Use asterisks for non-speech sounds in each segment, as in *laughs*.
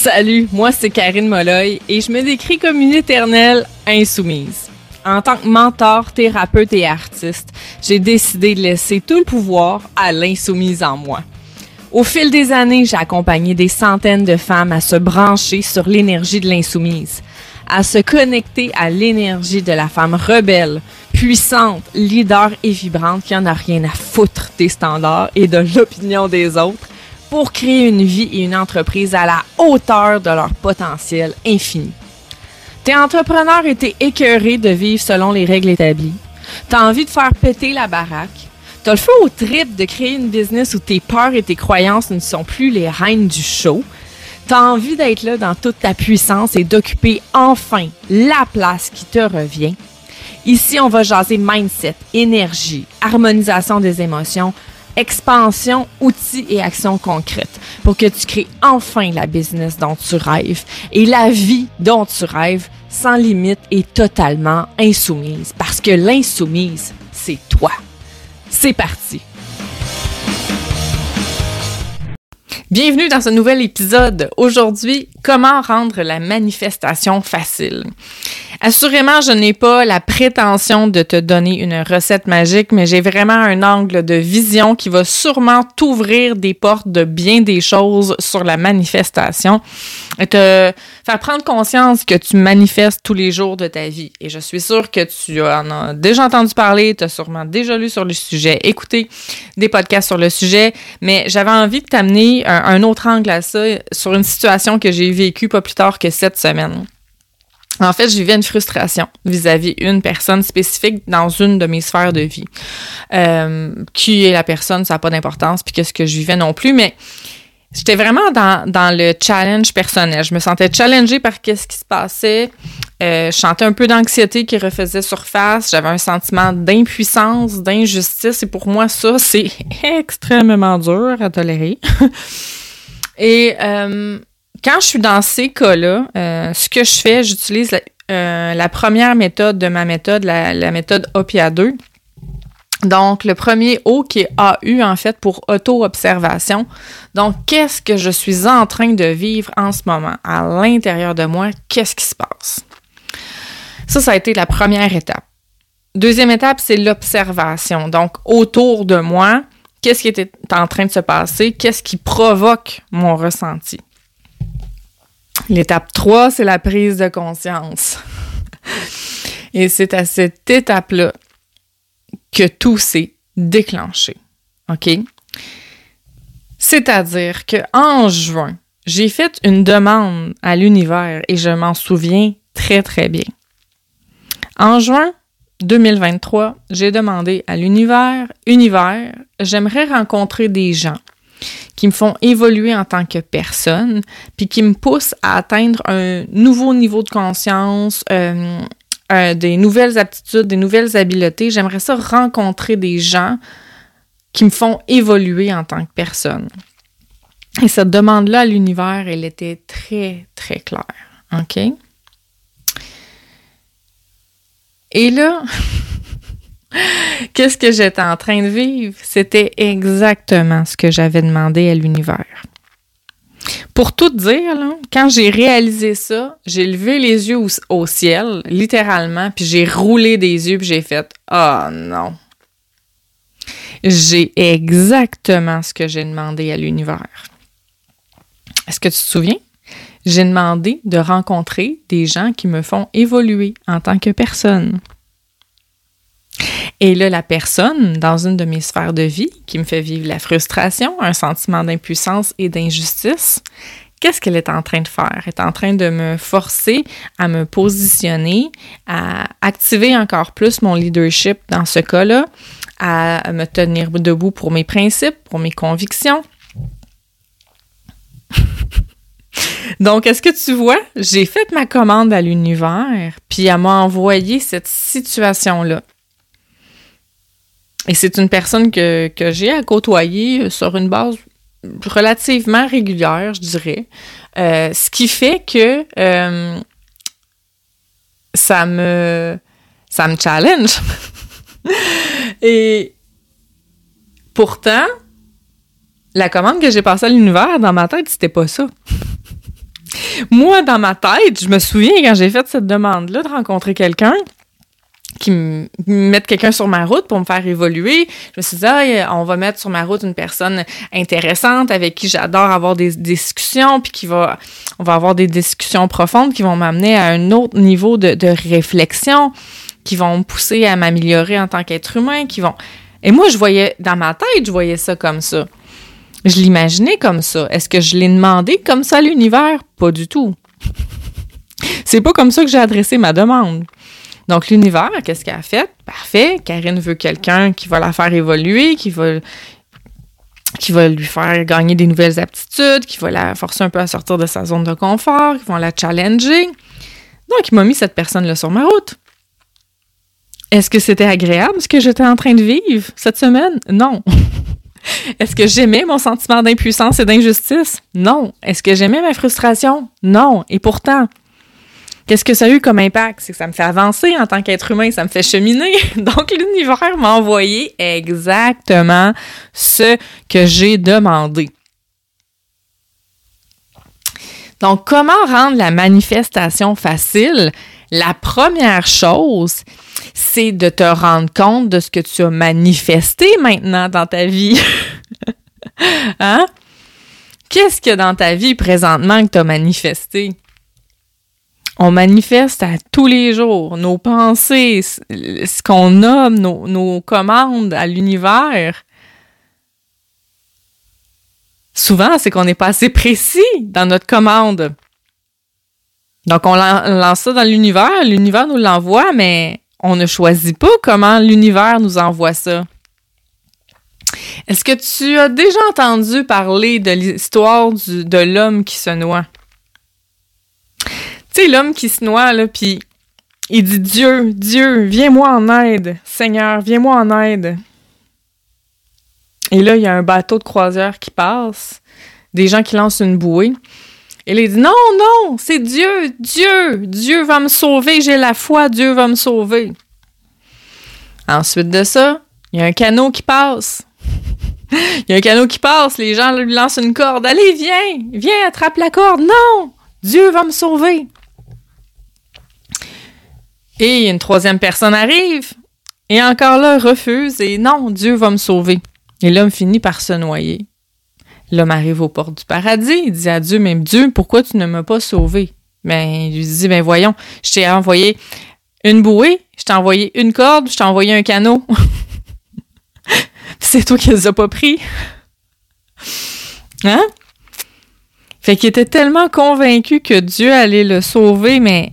Salut, moi c'est Karine Molloy et je me décris comme une éternelle insoumise. En tant que mentor, thérapeute et artiste, j'ai décidé de laisser tout le pouvoir à l'insoumise en moi. Au fil des années, j'ai accompagné des centaines de femmes à se brancher sur l'énergie de l'insoumise, à se connecter à l'énergie de la femme rebelle, puissante, leader et vibrante qui en a rien à foutre des standards et de l'opinion des autres pour créer une vie et une entreprise à la hauteur de leur potentiel infini. T'es entrepreneur et t'es écœuré de vivre selon les règles établies. T'as envie de faire péter la baraque. T'as le feu au trip de créer une business où tes peurs et tes croyances ne sont plus les reines du show. T'as envie d'être là dans toute ta puissance et d'occuper enfin la place qui te revient. Ici, on va jaser mindset, énergie, harmonisation des émotions, expansion, outils et actions concrètes pour que tu crées enfin la business dont tu rêves et la vie dont tu rêves sans limite et totalement insoumise. Parce que l'insoumise, c'est toi. C'est parti. Bienvenue dans ce nouvel épisode. Aujourd'hui, comment rendre la manifestation facile? Assurément, je n'ai pas la prétention de te donner une recette magique, mais j'ai vraiment un angle de vision qui va sûrement t'ouvrir des portes de bien des choses sur la manifestation et te faire prendre conscience que tu manifestes tous les jours de ta vie. Et je suis sûre que tu en as déjà entendu parler, tu as sûrement déjà lu sur le sujet, écouté des podcasts sur le sujet, mais j'avais envie de t'amener un, un autre angle à ça sur une situation que j'ai vécue pas plus tard que cette semaine. En fait, je vivais une frustration vis-à-vis une personne spécifique dans une de mes sphères de vie. Euh, qui est la personne, ça n'a pas d'importance, puis qu'est-ce que je vivais non plus, mais j'étais vraiment dans, dans, le challenge personnel. Je me sentais challengée par qu'est-ce qui se passait. Euh, je sentais un peu d'anxiété qui refaisait surface. J'avais un sentiment d'impuissance, d'injustice, et pour moi, ça, c'est *laughs* extrêmement dur à tolérer. *laughs* et euh, quand je suis dans ces cas-là, euh, ce que je fais, j'utilise la, première méthode de ma méthode, la, la méthode OPIA2. Donc, le premier O qui est AU, en fait, pour auto-observation. Donc, qu'est-ce que je suis en train de vivre en ce moment? À l'intérieur de moi, qu'est-ce qui se passe? Ça, ça a été la première étape. Deuxième étape, c'est l'observation. Donc, autour de moi, qu'est-ce qui était en train de se passer? Qu'est-ce qui provoque mon ressenti? L'étape 3, c'est la prise de conscience. Et c'est à cette étape-là que tout s'est déclenché. OK? C'est-à-dire que en juin, j'ai fait une demande à l'univers et je m'en souviens très très bien. En juin 2023, j'ai demandé à l'univers, univers, j'aimerais rencontrer des gens qui me font évoluer en tant que personne, puis qui me poussent à atteindre un nouveau niveau de conscience, euh, euh, des nouvelles aptitudes, des nouvelles habiletés. J'aimerais ça rencontrer des gens qui me font évoluer en tant que personne. Et cette demande-là à l'univers, elle était très, très claire. OK? Et là, *laughs* Qu'est-ce que j'étais en train de vivre? C'était exactement ce que j'avais demandé à l'univers. Pour tout dire, quand j'ai réalisé ça, j'ai levé les yeux au, ciel, littéralement, puis j'ai roulé des yeux, puis j'ai fait « Oh non! » J'ai exactement ce que j'ai demandé à l'univers. Est-ce que tu te souviens? J'ai demandé de rencontrer des gens qui me font évoluer en tant que personne. Et là, la personne, dans une de mes sphères de vie, qui me fait vivre la frustration, un sentiment d'impuissance et d'injustice, qu'est-ce qu'elle est en train de faire? Elle est en train de me forcer à me positionner, à activer encore plus mon leadership dans ce cas-là, à me tenir debout pour mes principes, pour mes convictions. Donc, est-ce que tu vois, j'ai fait ma commande à l'univers, puis elle m'a envoyé cette situation-là. Et c'est une personne que, j'ai à côtoyer sur une base relativement régulière, je dirais. Euh, ce qui fait que euh, ça me ça me challenge. *laughs* Et pourtant, la commande que j'ai passée à l'univers dans ma tête, c'était pas ça. Moi, dans ma tête, je me souviens quand j'ai fait cette demande-là de rencontrer quelqu'un, qui me mettent quelqu'un sur ma route pour me faire évoluer. Je me suis dit, on va mettre sur ma route une personne intéressante avec qui j'adore avoir des discussions, puis qui va, on va avoir des discussions profondes qui vont m'amener à un autre niveau de, de réflexion, qui vont me pousser à m'améliorer en tant qu'être humain, qui vont. Et moi, je voyais, dans ma tête, je voyais ça comme ça. Je l'imaginais comme ça. Est-ce que je l'ai demandé comme ça à l'univers? Pas du tout. C'est pas comme ça que j'ai adressé ma demande. Donc, l'univers, qu'est-ce qu'elle a fait? Parfait. Karine veut quelqu'un qui va la faire évoluer, qui va, va lui faire gagner des nouvelles aptitudes, qui va la forcer un peu à sortir de sa zone de confort, qui vont la challenger. Donc, il m'a mis cette personne-là sur ma route. Est-ce que c'était agréable ce que j'étais en train de vivre cette semaine? Non. *laughs* *laughs* Est-ce que j'aimais mon sentiment d'impuissance et d'injustice? Non. Est-ce que j'aimais ma frustration? Non. Et pourtant, Qu'est-ce que ça a eu comme impact? C'est que ça me fait avancer en tant qu'être humain, ça me fait cheminer. *laughs* Donc, l'univers m'a envoyé exactement ce que j'ai demandé. Donc, comment rendre la manifestation facile? La première chose, c'est de te rendre compte de ce que tu as manifesté maintenant dans ta vie. *laughs* hein? Qu'est-ce que dans ta vie présentement que tu as manifesté? on manifeste à tous les jours nos pensées, ce qu'on nomme, nos, commandes à l'univers. Souvent, c'est qu'on n'est pas assez précis dans notre commande. Donc, on lance ça dans l'univers, l'univers nous l'envoie, mais on ne choisit pas comment l'univers nous envoie ça. Est-ce que tu as déjà entendu parler de l'histoire de l'homme qui se noie? sais, l'homme qui se noie, là, puis il dit Dieu, Dieu, viens-moi en aide. Seigneur, viens-moi en aide. Et là, il y a un bateau de croisière qui passe, des gens qui lancent une bouée. Et il dit Non, non, c'est Dieu, Dieu, Dieu va me sauver, j'ai la foi, Dieu va me sauver. Ensuite de ça, il y a un canot qui passe. *laughs* il y a un canot qui passe, les gens lui lancent une corde. Allez, viens, viens, attrape la corde. Non, Dieu va me sauver. Et une troisième personne arrive, et encore là, refuse, et non, Dieu va me sauver. Et l'homme finit par se noyer. L'homme arrive aux portes du paradis, il dit à Dieu, mais Dieu, pourquoi tu ne m'as pas sauvé? Ben, il lui dit, ben voyons, je t'ai envoyé une bouée, je t'ai envoyé une corde, je t'ai envoyé un canot. *laughs* C'est toi qui les as pas pris. Hein? Fait qu'il était tellement convaincu que Dieu allait le sauver, mais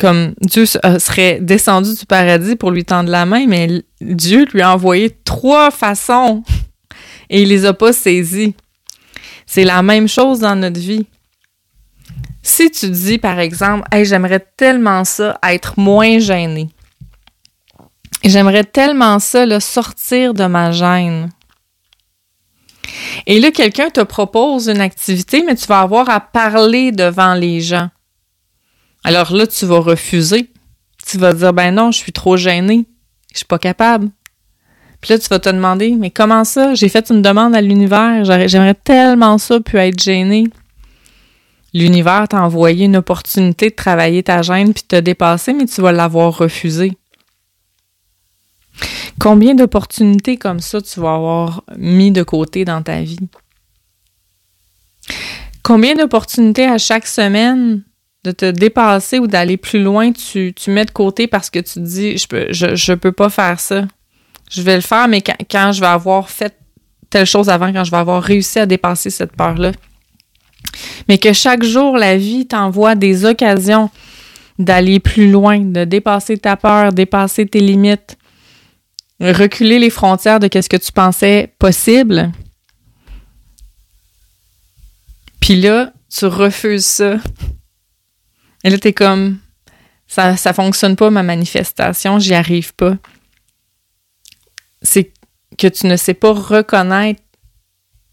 comme Dieu euh, serait descendu du paradis pour lui tendre la main, mais Dieu lui a envoyé trois façons *laughs* et il les a pas saisies. C'est la même chose dans notre vie. Si tu dis, par exemple, j'aimerais tellement ça être moins gêné. J'aimerais tellement ça, là, sortir de ma gêne. Et là, quelqu'un te propose une activité, mais tu vas avoir à parler devant les gens. Alors là, tu vas refuser. Tu vas dire, ben non, je suis trop gênée. Je suis pas capable. Puis là, tu vas te demander, mais comment ça? J'ai fait une demande à l'univers. J'aimerais tellement ça, puis être gênée. L'univers t'a envoyé une opportunité de travailler ta gêne puis te dépasser, mais tu vas l'avoir refusé. Combien d'opportunités comme ça tu vas avoir mis de côté dans ta vie? Combien d'opportunités à chaque semaine de te dépasser ou d'aller plus loin, tu, tu mets de côté parce que tu te dis je peux peux pas faire ça. Je vais le faire, mais quand, quand, je vais avoir fait telle chose avant, quand je vais avoir réussi à dépasser cette peur-là. Mais que chaque jour, la vie t'envoie des occasions d'aller plus loin, de dépasser ta peur, dépasser tes limites, reculer les frontières de ce que tu pensais possible. Puis là, tu refuses ça et là, t'es comme, ça, ça fonctionne pas, ma manifestation, j'y arrive pas. C'est que tu ne sais pas reconnaître,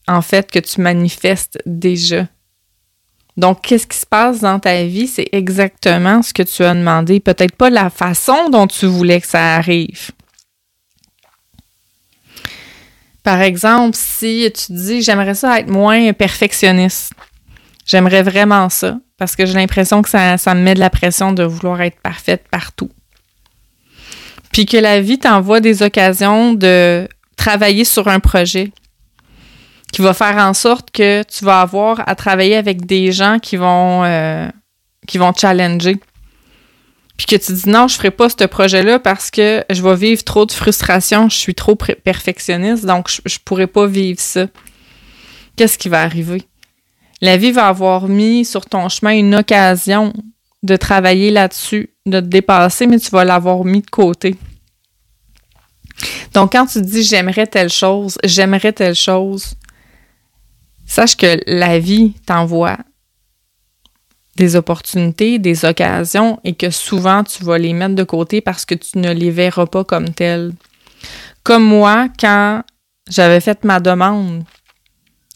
en fait, que tu manifestes déjà. Donc, qu'est-ce qui se passe dans ta vie? C'est exactement ce que tu as demandé. Peut-être pas la façon dont tu voulais que ça arrive. Par exemple, si tu dis, j'aimerais ça être moins perfectionniste. J'aimerais vraiment ça parce que j'ai l'impression que ça, ça me met de la pression de vouloir être parfaite partout. Puis que la vie t'envoie des occasions de travailler sur un projet qui va faire en sorte que tu vas avoir à travailler avec des gens qui vont, euh, qui vont challenger. Puis que tu dis non, je ferai pas ce projet-là parce que je vais vivre trop de frustration, je suis trop perfectionniste, donc je, je pourrai pas vivre ça. Qu'est-ce qui va arriver? La vie va avoir mis sur ton chemin une occasion de travailler là-dessus, de te dépasser, mais tu vas l'avoir mis de côté. Donc, quand tu dis j'aimerais telle chose, j'aimerais telle chose, sache que la vie t'envoie des opportunités, des occasions et que souvent tu vas les mettre de côté parce que tu ne les verras pas comme telles. Comme moi, quand j'avais fait ma demande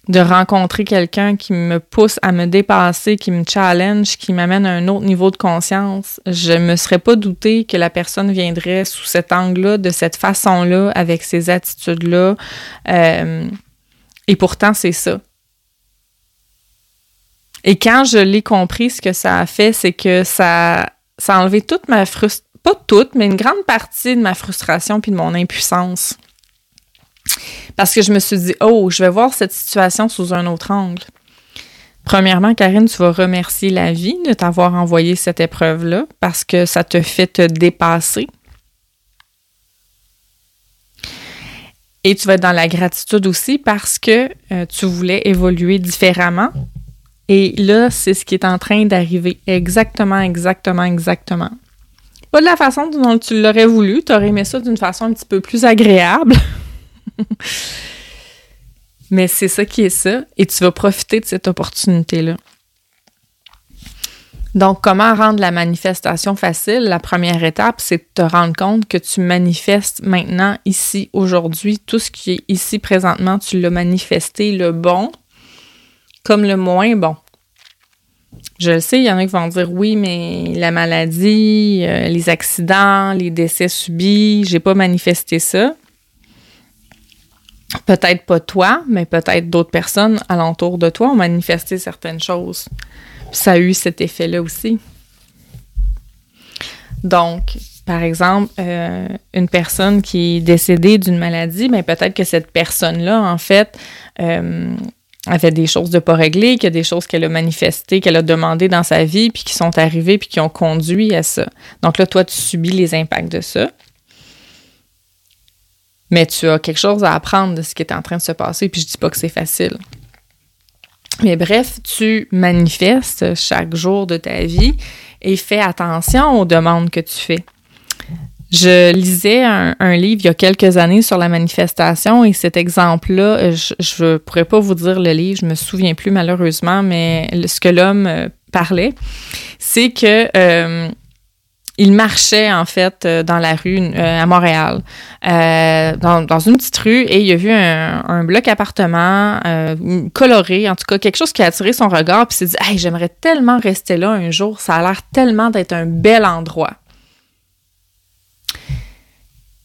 de rencontrer quelqu'un qui me pousse à me dépasser, qui me challenge, qui m'amène à un autre niveau de conscience, je me serais pas douté que la personne viendrait sous cet angle-là, de cette façon-là, avec ces attitudes-là. Euh, et pourtant, c'est ça. Et quand je l'ai compris, ce que ça a fait, c'est que ça, ça a enlevé toute ma frustration, pas toute, mais une grande partie de ma frustration puis de mon impuissance. Parce que je me suis dit, oh, je vais voir cette situation sous un autre angle. Premièrement, Karine, tu vas remercier la vie de t'avoir envoyé cette épreuve-là parce que ça te fait te dépasser. Et tu vas être dans la gratitude aussi parce que euh, tu voulais évoluer différemment. Et là, c'est ce qui est en train d'arriver. Exactement, exactement, exactement. Pas de la façon dont tu l'aurais voulu. Tu aurais aimé ça d'une façon un petit peu plus agréable. *laughs* *laughs* Mais c'est ça qui est ça, et tu vas profiter de cette opportunité-là. Donc, comment rendre la manifestation facile? La première étape, c'est de te rendre compte que tu manifestes maintenant, ici, aujourd'hui. Tout ce qui est ici présentement, tu l'as manifesté, le bon comme le moins bon. Je le sais, il y en a qui vont dire oui, mais la maladie, euh, les accidents, les décès subis, j'ai pas manifesté ça peut-être pas toi, mais peut-être d'autres personnes alentour de toi ont manifesté certaines choses. ça a eu cet effet-là aussi. Donc, par exemple, euh, une personne qui est décédée d'une maladie, mais ben, peut-être que cette personne-là, en fait, euh, avait des choses de pas réglées, qu'il y a des choses qu'elle a manifestées, qu'elle a demandées dans sa vie, puis qui sont arrivées, puis qui ont conduit à ça. Donc là, toi, tu subis les impacts de ça mais tu as quelque chose à apprendre de ce qui est en train de se passer, puis je dis pas que c'est facile. Mais bref, tu manifestes chaque jour de ta vie et fais attention aux demandes que tu fais. Je lisais un, livre il y a quelques années sur la manifestation et cet exemple-là, je ne pourrais pas vous dire le livre, je me souviens plus malheureusement, mais ce que l'homme euh, parlait, c'est que euh, il marchait en fait euh, dans la rue euh, à Montréal, euh, dans, une petite rue, et il a vu un, bloc appartement coloré, en tout cas quelque chose qui a attiré son regard, puis s'est dit hey, j'aimerais tellement rester là un jour, ça a l'air tellement d'être un bel endroit.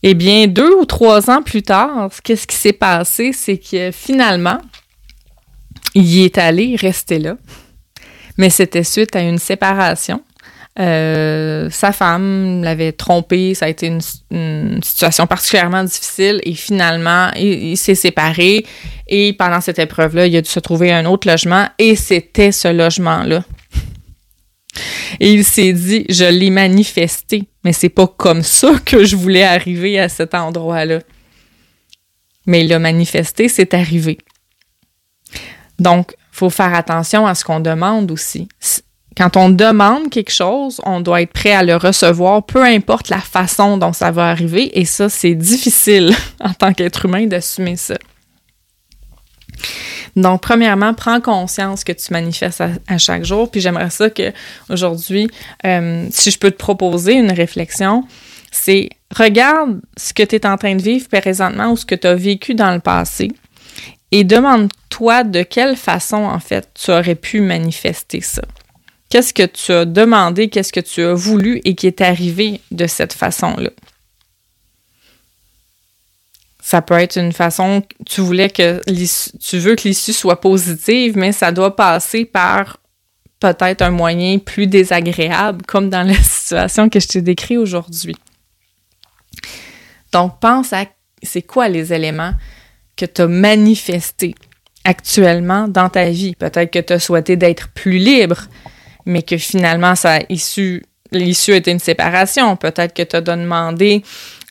Eh bien, deux ou trois ans plus tard, qu'est-ce qui s'est passé, c'est que finalement, il est allé rester là, mais c'était suite à une séparation. Euh, sa femme l'avait trompé, ça a été une, situation particulièrement difficile et finalement, il, s'est séparé et pendant cette épreuve-là, il a dû se trouver un autre logement et c'était ce logement-là. Et il s'est dit, je l'ai manifesté, mais c'est pas comme ça que je voulais arriver à cet endroit-là. Mais il l'a manifesté, c'est arrivé. Donc, faut faire attention à ce qu'on demande aussi. Quand on demande quelque chose, on doit être prêt à le recevoir, peu importe la façon dont ça va arriver. Et ça, c'est difficile *laughs* en tant qu'être humain d'assumer ça. Donc, premièrement, prends conscience que tu manifestes à, chaque jour. Puis j'aimerais ça que aujourd'hui, euh, si je peux te proposer une réflexion, c'est regarde ce que tu es en train de vivre présentement ou ce que tu as vécu dans le passé et demande-toi de quelle façon, en fait, tu aurais pu manifester ça. Qu'est-ce que tu as demandé, qu'est-ce que tu as voulu et qui est arrivé de cette façon-là? Ça peut être une façon, tu voulais que tu veux que l'issue soit positive, mais ça doit passer par peut-être un moyen plus désagréable, comme dans *laughs* la situation que je t'ai décrit aujourd'hui. Donc, pense à c'est quoi les éléments que tu as manifestés actuellement dans ta vie. Peut-être que tu as souhaité d'être plus libre, mais que finalement, ça l'issue était une séparation. Peut-être que tu as demandé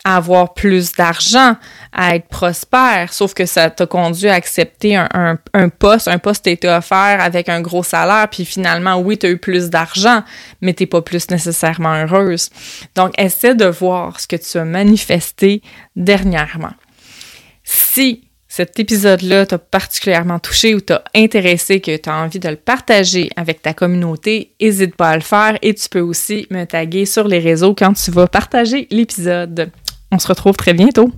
à avoir plus d'argent, à être prospère, sauf que ça t'a conduit à accepter un, un, poste. Un poste t'a été offert avec un gros salaire, puis finalement, oui, tu as eu plus d'argent, mais t'es pas plus nécessairement heureuse. Donc, essaie de voir ce que tu as manifesté dernièrement. Si cet épisode-là t'a particulièrement touché ou t'a intéressé, que tu as envie de le partager avec ta communauté, n'hésite pas à le faire et tu peux aussi me taguer sur les réseaux quand tu vas partager l'épisode. On se retrouve très bientôt.